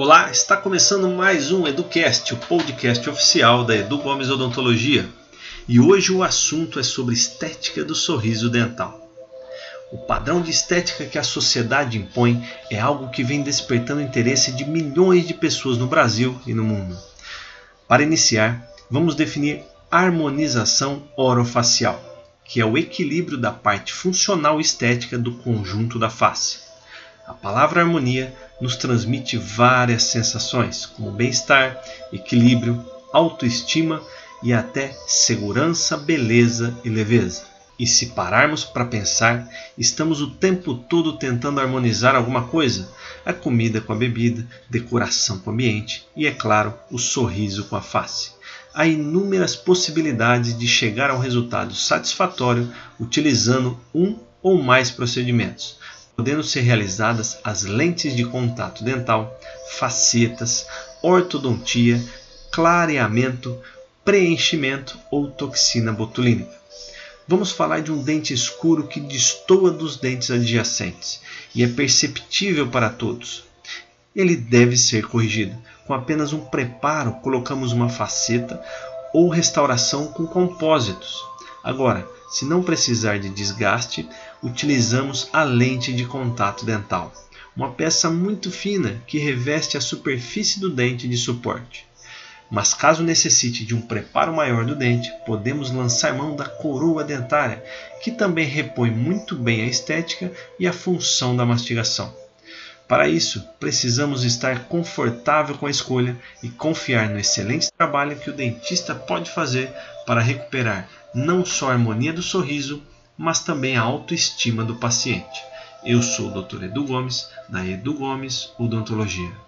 Olá, está começando mais um EduCast, o podcast oficial da Edu Gomes Odontologia. E hoje o assunto é sobre estética do sorriso dental. O padrão de estética que a sociedade impõe é algo que vem despertando interesse de milhões de pessoas no Brasil e no mundo. Para iniciar, vamos definir harmonização orofacial, que é o equilíbrio da parte funcional estética do conjunto da face. A palavra harmonia nos transmite várias sensações, como bem-estar, equilíbrio, autoestima e até segurança, beleza e leveza. E se pararmos para pensar, estamos o tempo todo tentando harmonizar alguma coisa: a comida com a bebida, decoração com o ambiente e, é claro, o sorriso com a face. Há inúmeras possibilidades de chegar a um resultado satisfatório utilizando um ou mais procedimentos, podendo ser realizadas as lentes de contato dental, facetas, ortodontia, clareamento, preenchimento ou toxina botulínica. Vamos falar de um dente escuro que destoa dos dentes adjacentes e é perceptível para todos. Ele deve ser corrigido. Com apenas um preparo, colocamos uma faceta ou restauração com compósitos. Agora, se não precisar de desgaste, utilizamos a lente de contato dental, uma peça muito fina que reveste a superfície do dente de suporte. Mas caso necessite de um preparo maior do dente, podemos lançar mão da coroa dentária, que também repõe muito bem a estética e a função da mastigação. Para isso, precisamos estar confortável com a escolha e confiar no excelente trabalho que o dentista pode fazer para recuperar não só a harmonia do sorriso, mas também a autoestima do paciente. Eu sou o Dr. Edu Gomes, da Edu Gomes Odontologia.